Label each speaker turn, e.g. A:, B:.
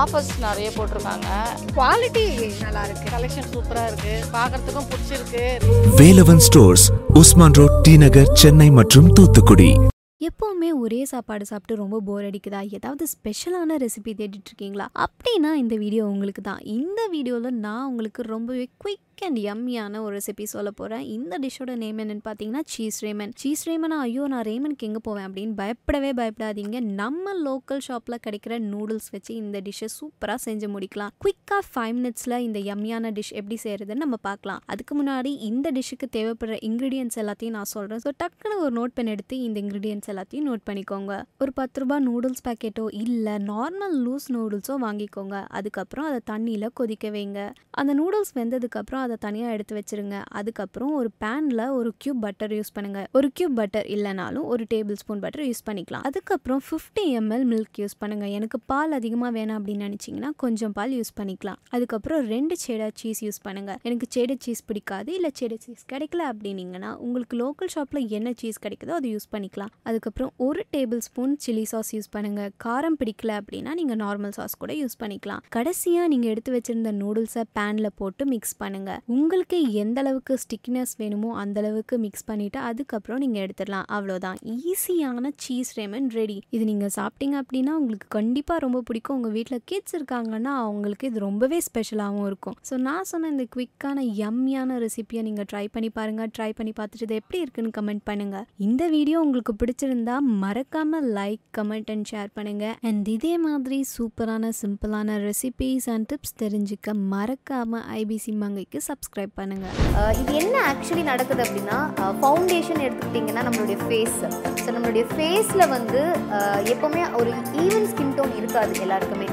A: Offers நிறைய போட்டிருக்காங்க.
B: Quality நல்லா இருக்கு
A: கலெக்ஷன் சூப்பராக இருக்குது பார்க்குறதுக்கும் பிடிச்சிருக்கு.
C: Velavan stores Usman road T Nagar Chennai மற்றும் தூத்துக்குடி.
D: எப்போவுமே ஒரே சாப்பாடு சாப்பிட்டு ரொம்ப போர் அடிக்குதா? ஏதாவது ஸ்பெஷலான ரெசிபி தேடிட்டு இருக்கீங்களா? அப்படின்னா இந்த வீடியோ உங்களுக்கு தான். இந்த வீடியோவில் நான் உங்களுக்கு ரொம்பவே குயிக் அண்ட் யம்மியான ஒரு ரெசிபி சொல்ல போகிறேன் இந்த டிஷ்ஷோட நேம் என்னென்னு பார்த்தீங்கன்னா சீஸ் ரேமன் சீஸ் ரேமனா ஐயோ நான் ரேமனுக்கு எங்கே போவேன் அப்படின்னு பயப்படவே பயப்படாதீங்க. நம்ம லோக்கல் ஷாப்பில் கிடைக்கிற நூடுல்ஸ் வச்சு இந்த டிஷ்ஷை சூப்பராக செஞ்சு முடிக்கலாம். குயிக்காக ஃபைவ் மினிட்ஸில் இந்த யம்மியான டிஷ் எப்படி செய்கிறதுன்னு நம்ம பார்க்கலாம் அதுக்கு முன்னாடி இந்த டிஷ்ஷுக்கு தேவைப்படுற இன்க்ரீடியன்ஸ் எல்லாத்தையும் நான் சொல்கிறேன் ஸோ டக்குன்னு ஒரு நோட் பென் எடுத்து இந்த இன்க்ரீடியன்ஸ் எல்லாத்தையும் நோட் பண்ணிக்கோங்க. ஒரு பத்து ரூபாய் நூடுல்ஸ் பேக்கெட்டோ இல்லை நார்மல் லூஸ் நூடுல்ஸோ வாங்கிக்கோங்க. அதுக்கப்புறம் அதை தண்ணியில் கொதிக்க வைங்க. அந்த நூடுல்ஸ் வெந்ததுக்கப்புறம் அதை தனியாக எடுத்து வச்சிருங்க. அதுக்கப்புறம் ஒரு பேனில் ஒரு கியூப் பட்டர் யூஸ் பண்ணுங்க. ஒரு கியூப் பட்டர் இல்லைனாலும் ஒரு டேபிள் ஸ்பூன் பட்டர் யூஸ் பண்ணிக்கலாம். அதுக்கப்புறம் ஃபிஃப்டி எம்எல் மில்க் யூஸ் பண்ணுங்க. எனக்கு பால் அதிகமாக வேணாம் அப்படின்னு நினச்சிங்கன்னா கொஞ்சம் பால் யூஸ் பண்ணிக்கலாம். அதுக்கப்புறம் ரெண்டு சேடர் சீஸ் யூஸ் பண்ணுங்க. எனக்கு சேடர் சீஸ் பிடிக்காது. இல்லை சேடர் சீஸ் கிடைக்கல அப்படின்னீங்கன்னா உங்களுக்கு லோக்கல் ஷாப்பில் என்ன சீஸ் கிடைக்குதோ அதை யூஸ் பண்ணிக்கலாம். அதுக்கப்புறம் ஒரு tablespoon chilli sauce use பண்ணுங்க. காரம் பிடிக்கல அப்படின்னா நீங்கள் நார்மல் சாஸ் கூட யூஸ் பண்ணிக்கலாம். கடைசியாக நீங்கள் எடுத்து வச்சிருந்த நூடுல்ஸை பேனில் போட்டு மிக்ஸ் உங்களுக்கு எந்த அளவுக்கு ஸ்டிக்னஸ் வேணுமோ அந்த அளவுக்கு மிக்ஸ் பண்ணிட்டு அதுக்கப்புறம் நீங்கள் எடுத்துடலாம். அவ்வளோதான் ஈஸியான சீஸ் ரேமன் ரெடி இது நீங்கள் சாப்பிட்டீங்க அப்படின்னா உங்களுக்கு கண்டிப்பாக ரொம்ப பிடிக்கும். உங்கள் வீட்டில் கிட்ஸ் இருக்காங்கன்னா அவங்களுக்கு இது ரொம்பவே ஸ்பெஷலாகவும் இருக்கும். ஸோ நான் சொன்ன இந்த குவிக்கான யம்மியான ரெசிபியை நீங்கள் ட்ரை பண்ணி பாருங்கள் ட்ரை பண்ணி பார்த்துட்டு இது எப்படி இருக்குன்னு கமெண்ட் பண்ணுங்கள் இந்த வீடியோ உங்களுக்கு பிடிச்சிருந்தா மறக்காமல் லைக் கமெண்ட் அண்ட் ஷேர் பண்ணுங்கள் அண்ட் இதே மாதிரி சூப்பரான சிம்பிளான ரெசிபிஸ் அண்ட் டிப்ஸ் தெரிஞ்சுக்க மறக்காமல் ஐபிசி மங்கைக்கு சப்ஸ்கிரைப் பண்ணுங்கள்
E: இது என்ன ஆக்சுவலி நடக்குது அப்படின்னா ஃபவுண்டேஷன் எடுத்துக்கிட்டிங்கன்னா நம்மளுடைய ஃபேஸ் ஸோ நம்மளுடைய ஃபேஸில் வந்து எப்போவுமே ஒரு ஈவன் ஸ்கின் டோன் இருக்காது எல்லாருக்குமே.